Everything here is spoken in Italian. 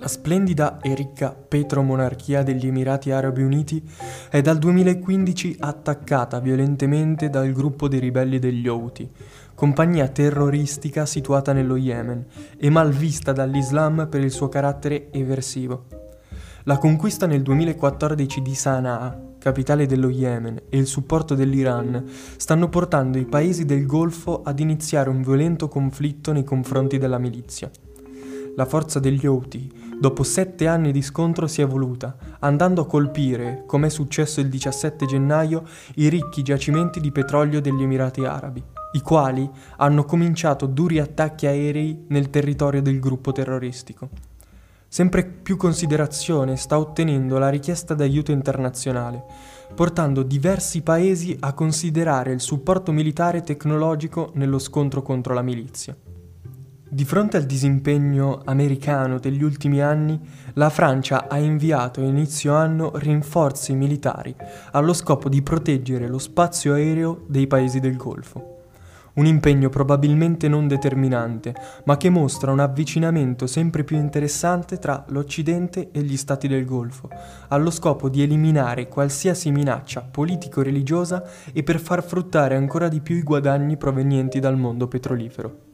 La splendida e ricca petromonarchia degli Emirati Arabi Uniti è dal 2015 attaccata violentemente dal gruppo dei ribelli degli Houthi, compagnia terroristica situata nello Yemen e mal vista dall'Islam per il suo carattere eversivo. La conquista nel 2014 di Sana'a, capitale dello Yemen, e il supporto dell'Iran stanno portando i paesi del Golfo ad iniziare un violento conflitto nei confronti della milizia. La forza degli Houthi, dopo sette anni di scontro, si è evoluta, andando a colpire, come è successo il 17 gennaio, i ricchi giacimenti di petrolio degli Emirati Arabi, i quali hanno cominciato duri attacchi aerei nel territorio del gruppo terroristico. Sempre più considerazione sta ottenendo la richiesta d'aiuto internazionale, portando diversi paesi a considerare il supporto militare e tecnologico nello scontro contro la milizia. Di fronte al disimpegno americano degli ultimi anni, la Francia ha inviato a inizio anno rinforzi militari allo scopo di proteggere lo spazio aereo dei paesi del Golfo. Un impegno probabilmente non determinante, ma che mostra un avvicinamento sempre più interessante tra l'Occidente e gli Stati del Golfo, allo scopo di eliminare qualsiasi minaccia politico-religiosa e per far fruttare ancora di più i guadagni provenienti dal mondo petrolifero.